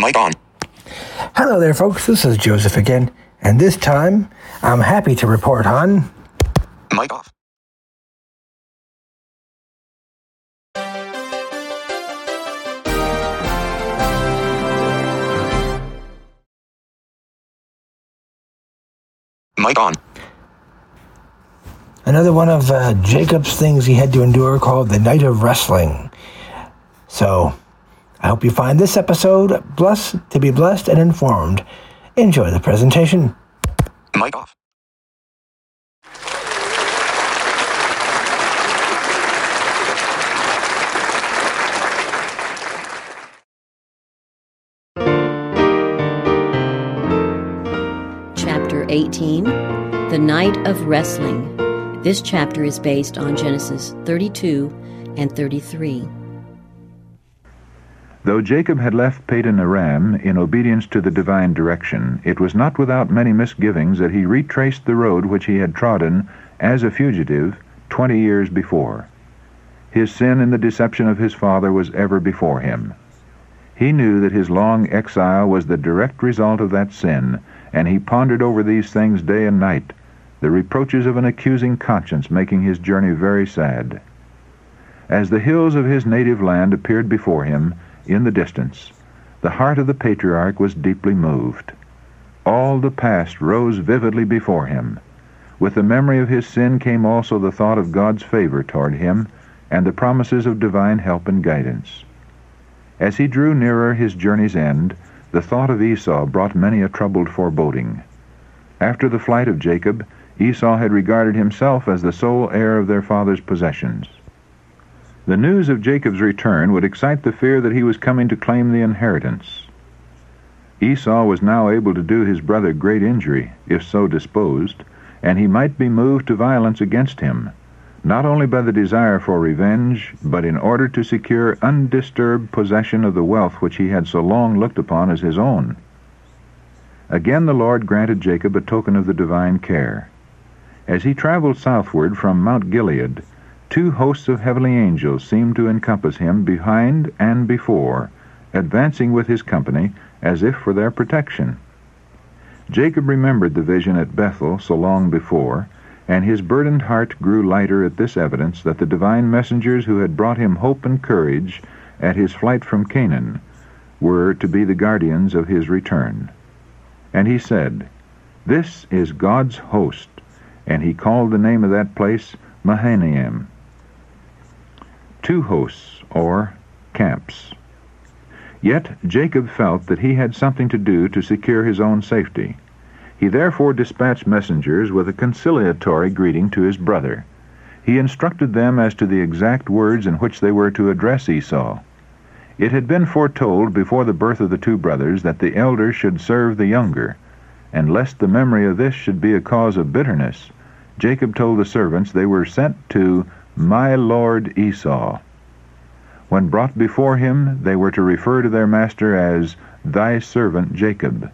Mic on. Hello there, folks. This is Joseph again, and this time I'm happy to report on. Mic off. Mic on. Another one of uh, Jacob's things he had to endure called the Night of Wrestling. So, I hope you find this episode blessed to be blessed and informed. Enjoy the presentation. Mic off. Chapter 18 The Night of Wrestling. This chapter is based on Genesis 32 and 33. Though Jacob had left Padan Aram in obedience to the divine direction, it was not without many misgivings that he retraced the road which he had trodden as a fugitive twenty years before. His sin in the deception of his father was ever before him. He knew that his long exile was the direct result of that sin, and he pondered over these things day and night, the reproaches of an accusing conscience making his journey very sad. As the hills of his native land appeared before him in the distance, the heart of the patriarch was deeply moved. All the past rose vividly before him. With the memory of his sin came also the thought of God's favor toward him and the promises of divine help and guidance. As he drew nearer his journey's end, the thought of Esau brought many a troubled foreboding. After the flight of Jacob, Esau had regarded himself as the sole heir of their father's possessions. The news of Jacob's return would excite the fear that he was coming to claim the inheritance. Esau was now able to do his brother great injury, if so disposed, and he might be moved to violence against him, not only by the desire for revenge, but in order to secure undisturbed possession of the wealth which he had so long looked upon as his own. Again the Lord granted Jacob a token of the divine care. As he traveled southward from Mount Gilead, two hosts of heavenly angels seemed to encompass him behind and before, advancing with his company as if for their protection. Jacob remembered the vision at Bethel so long before, and his burdened heart grew lighter at this evidence that the divine messengers who had brought him hope and courage at his flight from Canaan were to be the guardians of his return. And he said, This is God's host, and he called the name of that place Mahanaim. Two hosts, or camps. Yet Jacob felt that he had something to do to secure his own safety. He therefore dispatched messengers with a conciliatory greeting to his brother. He instructed them as to the exact words in which they were to address Esau. It had been foretold before the birth of the two brothers that the elder should serve the younger, and lest the memory of this should be a cause of bitterness, Jacob told the servants they were sent to my lord Esau. When brought before him, they were to refer to their master as thy servant Jacob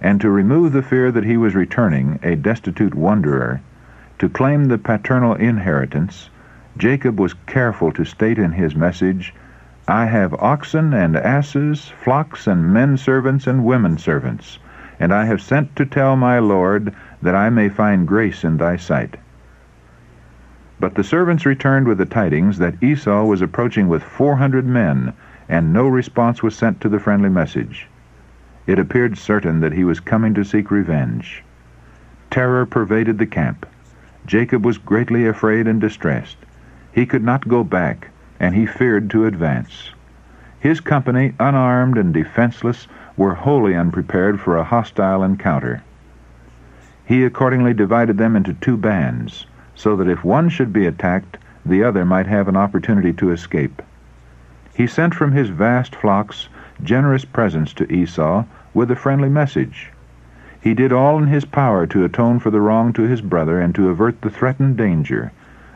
and to remove the fear that he was returning, a destitute wanderer, to claim the paternal inheritance, Jacob was careful to state in his message, I have oxen and asses, flocks and men servants and women servants, and I have sent to tell my Lord that I may find grace in thy sight. But the servants returned with the tidings that Esau was approaching with four hundred men, and no response was sent to the friendly message. It appeared certain that he was coming to seek revenge. Terror pervaded the camp. Jacob was greatly afraid and distressed. He could not go back, and he feared to advance. His company, unarmed and defenseless, were wholly unprepared for a hostile encounter. He accordingly divided them into two bands, so that if one should be attacked, the other might have an opportunity to escape. He sent from his vast flocks generous presents to Esau with a friendly message. He did all in his power to atone for the wrong to his brother and to avert the threatened danger,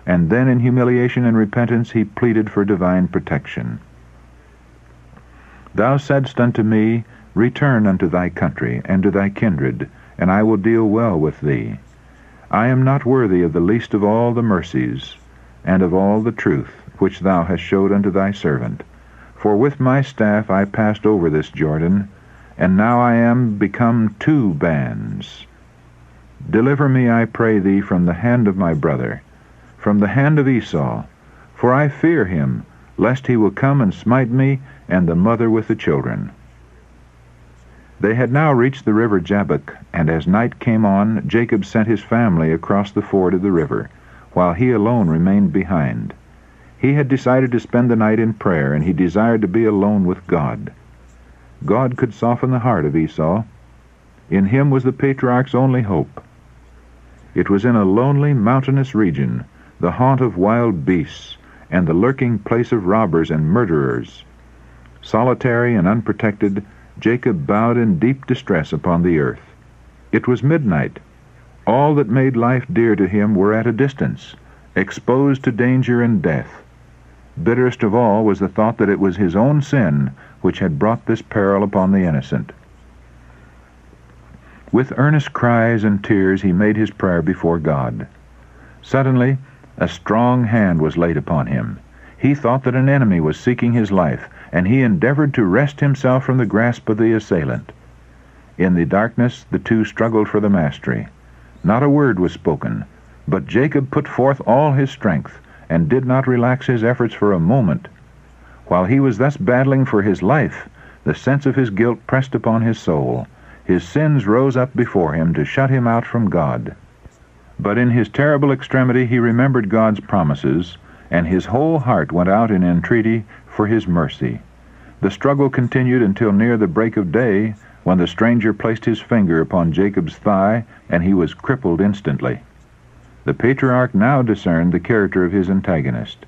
and then in humiliation and repentance he pleaded for divine protection. Thou saidst unto me, Return unto thy country and to thy kindred, and I will deal well with thee. I am not worthy of the least of all the mercies, and of all the truth which thou hast showed unto thy servant. For with my staff I passed over this Jordan, and now I am become two bands. Deliver me, I pray thee, from the hand of my brother, from the hand of Esau, for I fear him, lest he will come and smite me and the mother with the children. They had now reached the river Jabbok, and as night came on, Jacob sent his family across the ford of the river, while he alone remained behind. He had decided to spend the night in prayer, and he desired to be alone with God. God could soften the heart of Esau. In him was the patriarch's only hope. It was in a lonely, mountainous region, the haunt of wild beasts, and the lurking place of robbers and murderers. Solitary and unprotected, Jacob bowed in deep distress upon the earth. It was midnight. All that made life dear to him were at a distance, exposed to danger and death. Bitterest of all was the thought that it was his own sin which had brought this peril upon the innocent. With earnest cries and tears he made his prayer before God. Suddenly, a strong hand was laid upon him. He thought that an enemy was seeking his life, and he endeavored to wrest himself from the grasp of the assailant. In the darkness the two struggled for the mastery. Not a word was spoken, but Jacob put forth all his strength, and did not relax his efforts for a moment. While he was thus battling for his life, the sense of his guilt pressed upon his soul. His sins rose up before him to shut him out from God. But in his terrible extremity he remembered God's promises, and his whole heart went out in entreaty for his mercy. The struggle continued until near the break of day, when the stranger placed his finger upon Jacob's thigh, and he was crippled instantly. The patriarch now discerned the character of his antagonist.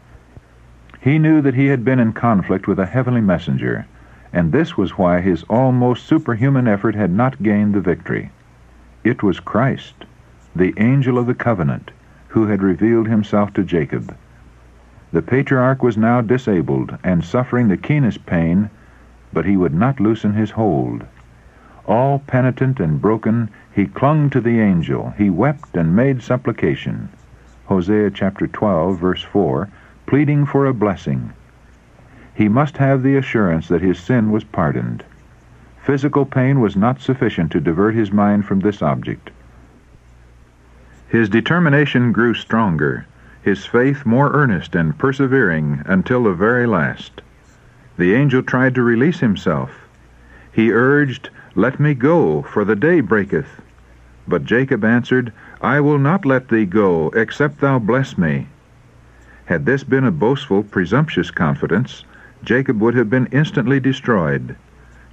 He knew that he had been in conflict with a heavenly messenger, and this was why his almost superhuman effort had not gained the victory. It was Christ, the angel of the covenant, who had revealed himself to Jacob. The patriarch was now disabled and suffering the keenest pain, but he would not loosen his hold. All penitent and broken, he clung to the angel. He wept and made supplication. Hosea chapter 12, verse 4, pleading for a blessing. He must have the assurance that his sin was pardoned. Physical pain was not sufficient to divert his mind from this object. His determination grew stronger, his faith more earnest and persevering until the very last. The angel tried to release himself. He urged, let me go, for the day breaketh. But Jacob answered, I will not let thee go, except thou bless me. Had this been a boastful, presumptuous confidence, Jacob would have been instantly destroyed.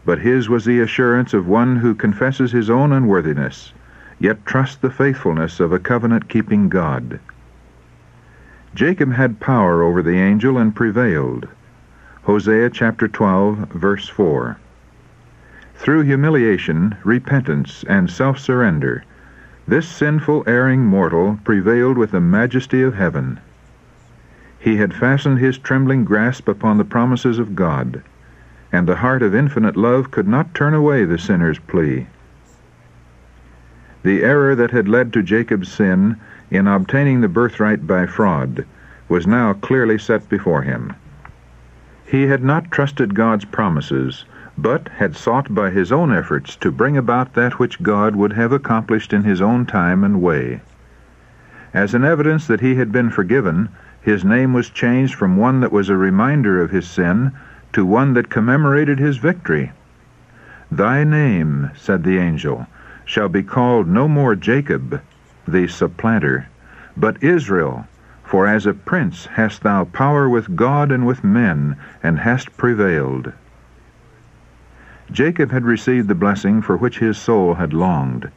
But his was the assurance of one who confesses his own unworthiness, yet trusts the faithfulness of a covenant-keeping God. Jacob had power over the angel and prevailed. Hosea chapter 12, verse 4. Through humiliation, repentance, and self-surrender, this sinful, erring mortal prevailed with the majesty of heaven. He had fastened his trembling grasp upon the promises of God, and the heart of infinite love could not turn away the sinner's plea. The error that had led to Jacob's sin in obtaining the birthright by fraud was now clearly set before him. He had not trusted God's promises, but had sought by his own efforts to bring about that which God would have accomplished in his own time and way. As an evidence that he had been forgiven, his name was changed from one that was a reminder of his sin to one that commemorated his victory. Thy name, said the angel, shall be called no more Jacob, the supplanter, but Israel, for as a prince hast thou power with God and with men, and hast prevailed. Jacob had received the blessing for which his soul had longed.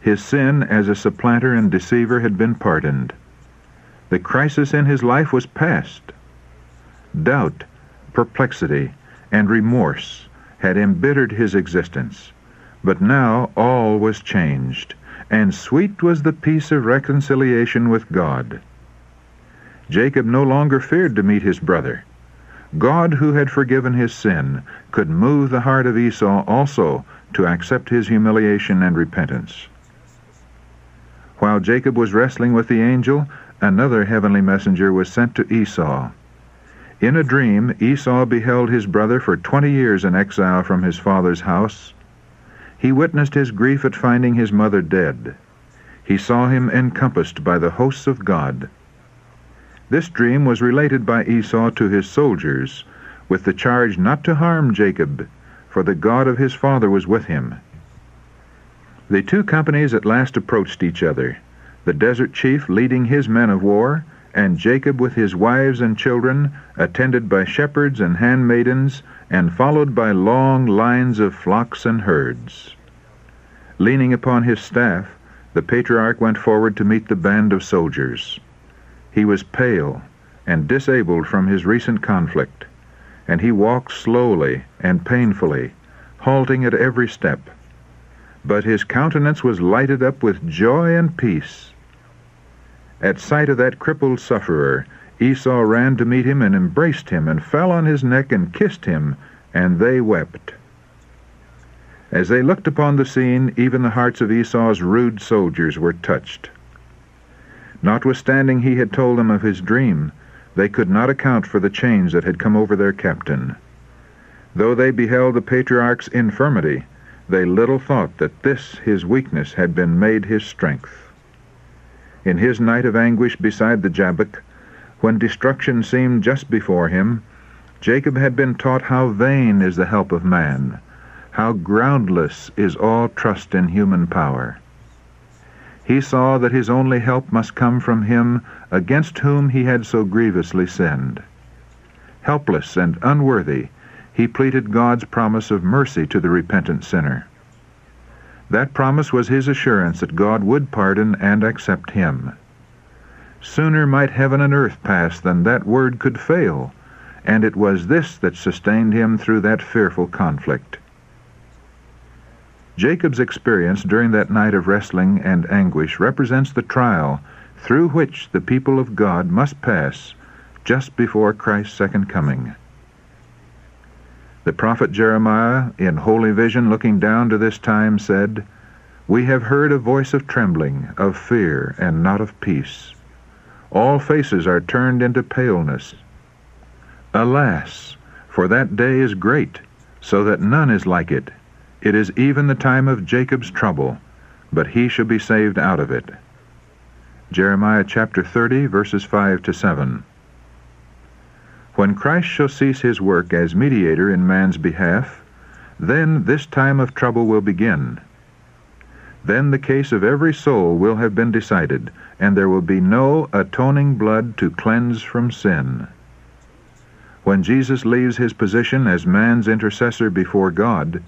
His sin as a supplanter and deceiver had been pardoned. The crisis in his life was past. Doubt, perplexity, and remorse had embittered his existence. But now all was changed, and sweet was the peace of reconciliation with God. Jacob no longer feared to meet his brother. God, who had forgiven his sin, could move the heart of Esau also to accept his humiliation and repentance. While Jacob was wrestling with the angel, another heavenly messenger was sent to Esau. In a dream, Esau beheld his brother for twenty years in exile from his father's house. He witnessed his grief at finding his mother dead. He saw him encompassed by the hosts of God. This dream was related by Esau to his soldiers, with the charge not to harm Jacob, for the God of his father was with him. The two companies at last approached each other, the desert chief leading his men of war, and Jacob with his wives and children, attended by shepherds and handmaidens, and followed by long lines of flocks and herds. Leaning upon his staff, the patriarch went forward to meet the band of soldiers. He was pale and disabled from his recent conflict, and he walked slowly and painfully, halting at every step. But his countenance was lighted up with joy and peace. At sight of that crippled sufferer, Esau ran to meet him and embraced him and fell on his neck and kissed him, and they wept. As they looked upon the scene, even the hearts of Esau's rude soldiers were touched. Notwithstanding he had told them of his dream, they could not account for the change that had come over their captain. Though they beheld the patriarch's infirmity, they little thought that this his weakness had been made his strength in his night of anguish beside the Jabbok, when destruction seemed just before him, Jacob had been taught how vain is the help of man, how groundless is all trust in human power. He saw that his only help must come from him against whom he had so grievously sinned. Helpless and unworthy, he pleaded God's promise of mercy to the repentant sinner. That promise was his assurance that God would pardon and accept him. Sooner might heaven and earth pass than that word could fail, and it was this that sustained him through that fearful conflict. Jacob's experience during that night of wrestling and anguish represents the trial through which the people of God must pass just before Christ's second coming. The prophet Jeremiah, in holy vision looking down to this time, said, We have heard a voice of trembling, of fear, and not of peace. All faces are turned into paleness. Alas, for that day is great, so that none is like it. It is even the time of Jacob's trouble, but he shall be saved out of it. Jeremiah chapter 30, verses 5 to 7. When Christ shall cease his work as mediator in man's behalf, then this time of trouble will begin. Then the case of every soul will have been decided, and there will be no atoning blood to cleanse from sin. When Jesus leaves his position as man's intercessor before God,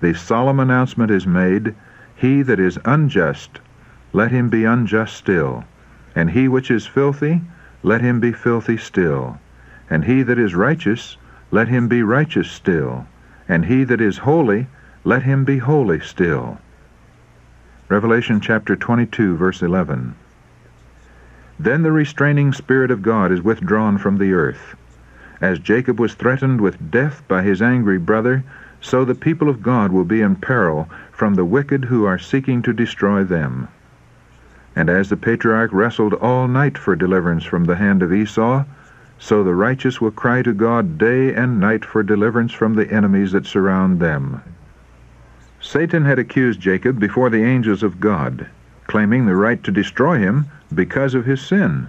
the solemn announcement is made, He that is unjust, let him be unjust still, and he which is filthy, let him be filthy still. And he that is righteous, let him be righteous still. And he that is holy, let him be holy still. Revelation chapter 22, verse 11. Then the restraining Spirit of God is withdrawn from the earth. As Jacob was threatened with death by his angry brother, so the people of God will be in peril from the wicked who are seeking to destroy them. And as the patriarch wrestled all night for deliverance from the hand of Esau, so the righteous will cry to God day and night for deliverance from the enemies that surround them. Satan had accused Jacob before the angels of God, claiming the right to destroy him because of his sin.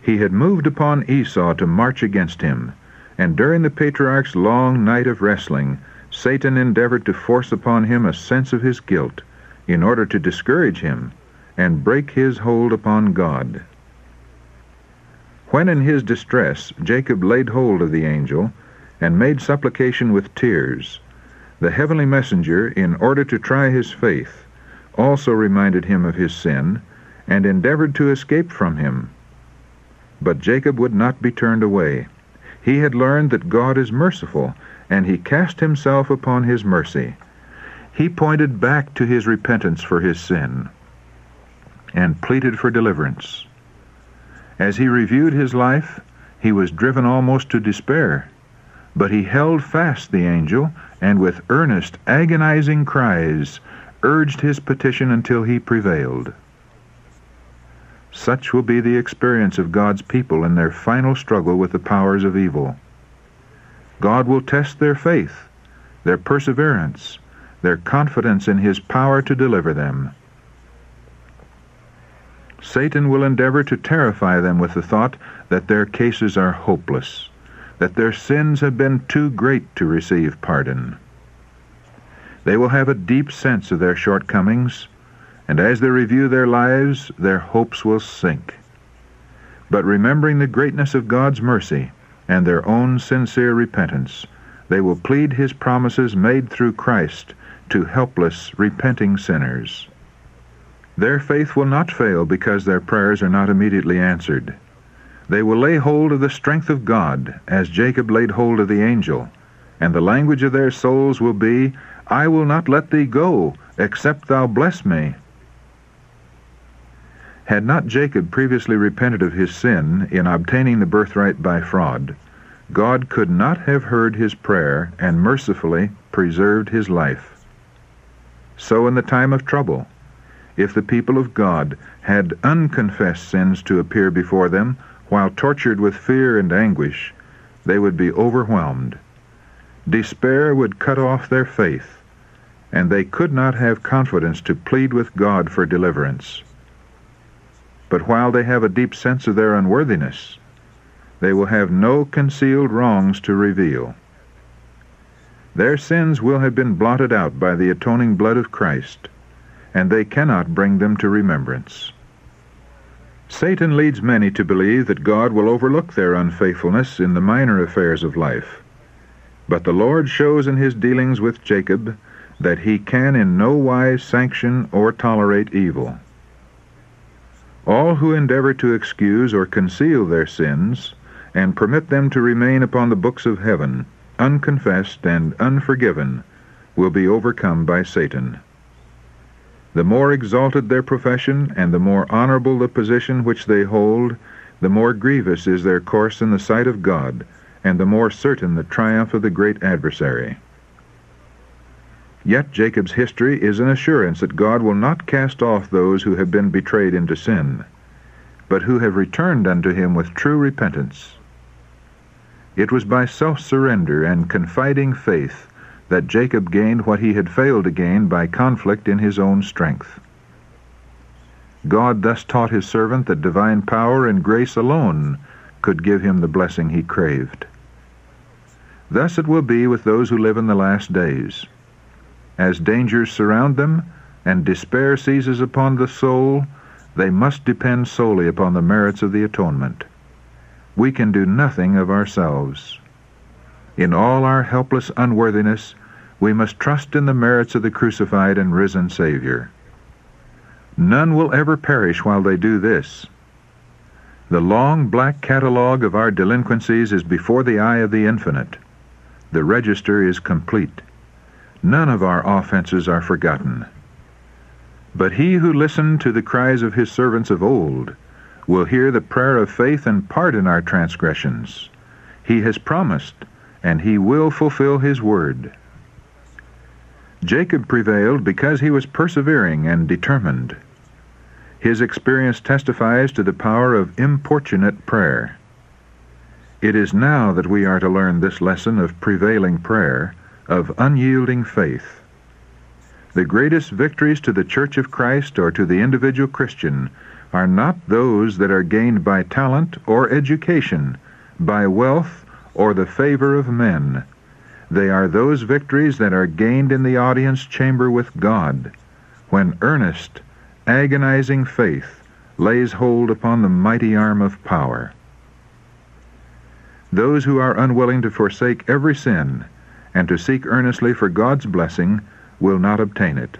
He had moved upon Esau to march against him, and during the patriarch's long night of wrestling, Satan endeavored to force upon him a sense of his guilt in order to discourage him and break his hold upon God. When in his distress Jacob laid hold of the angel, and made supplication with tears, the heavenly messenger, in order to try his faith, also reminded him of his sin, and endeavored to escape from him. But Jacob would not be turned away. He had learned that God is merciful, and he cast himself upon his mercy. He pointed back to his repentance for his sin, and pleaded for deliverance. As he reviewed his life, he was driven almost to despair. But he held fast the angel, and with earnest, agonizing cries, urged his petition until he prevailed. Such will be the experience of God's people in their final struggle with the powers of evil. God will test their faith, their perseverance, their confidence in His power to deliver them. Satan will endeavor to terrify them with the thought that their cases are hopeless, that their sins have been too great to receive pardon. They will have a deep sense of their shortcomings, and as they review their lives, their hopes will sink. But remembering the greatness of God's mercy and their own sincere repentance, they will plead His promises made through Christ to helpless, repenting sinners. Their faith will not fail because their prayers are not immediately answered. They will lay hold of the strength of God, as Jacob laid hold of the angel, and the language of their souls will be, I will not let thee go, except thou bless me. Had not Jacob previously repented of his sin in obtaining the birthright by fraud, God could not have heard his prayer and mercifully preserved his life. So in the time of trouble, if the people of God had unconfessed sins to appear before them while tortured with fear and anguish, they would be overwhelmed. Despair would cut off their faith, and they could not have confidence to plead with God for deliverance. But while they have a deep sense of their unworthiness, they will have no concealed wrongs to reveal. Their sins will have been blotted out by the atoning blood of Christ and they cannot bring them to remembrance. Satan leads many to believe that God will overlook their unfaithfulness in the minor affairs of life. But the Lord shows in his dealings with Jacob that he can in no wise sanction or tolerate evil. All who endeavor to excuse or conceal their sins and permit them to remain upon the books of heaven, unconfessed and unforgiven, will be overcome by Satan. The more exalted their profession, and the more honorable the position which they hold, the more grievous is their course in the sight of God, and the more certain the triumph of the great adversary. Yet Jacob's history is an assurance that God will not cast off those who have been betrayed into sin, but who have returned unto him with true repentance. It was by self-surrender and confiding faith that Jacob gained what he had failed to gain by conflict in his own strength. God thus taught his servant that divine power and grace alone could give him the blessing he craved. Thus it will be with those who live in the last days. As dangers surround them and despair seizes upon the soul, they must depend solely upon the merits of the atonement. We can do nothing of ourselves. In all our helpless unworthiness, we must trust in the merits of the crucified and risen Savior. None will ever perish while they do this. The long black catalogue of our delinquencies is before the eye of the infinite. The register is complete. None of our offenses are forgotten. But he who listened to the cries of his servants of old will hear the prayer of faith and pardon our transgressions. He has promised, and he will fulfill his word. Jacob prevailed because he was persevering and determined. His experience testifies to the power of importunate prayer. It is now that we are to learn this lesson of prevailing prayer, of unyielding faith. The greatest victories to the Church of Christ or to the individual Christian are not those that are gained by talent or education, by wealth or the favor of men they are those victories that are gained in the audience chamber with God, when earnest, agonizing faith lays hold upon the mighty arm of power. Those who are unwilling to forsake every sin and to seek earnestly for God's blessing will not obtain it.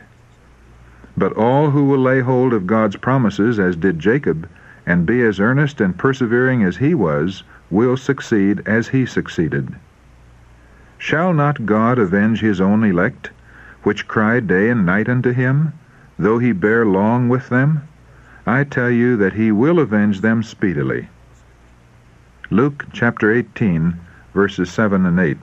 But all who will lay hold of God's promises, as did Jacob, and be as earnest and persevering as he was, will succeed as he succeeded. Shall not God avenge his own elect, which cry day and night unto him, though he bear long with them? I tell you that he will avenge them speedily. Luke chapter 18, verses 7 and 8.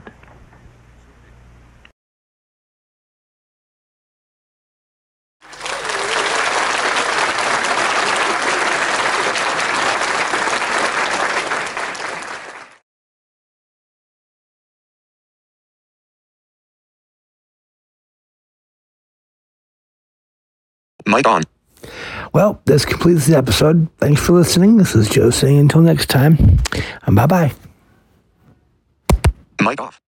Mic on. Well, this completes the episode. Thanks for listening. This is Joe saying until next time. And Bye bye. Mic off.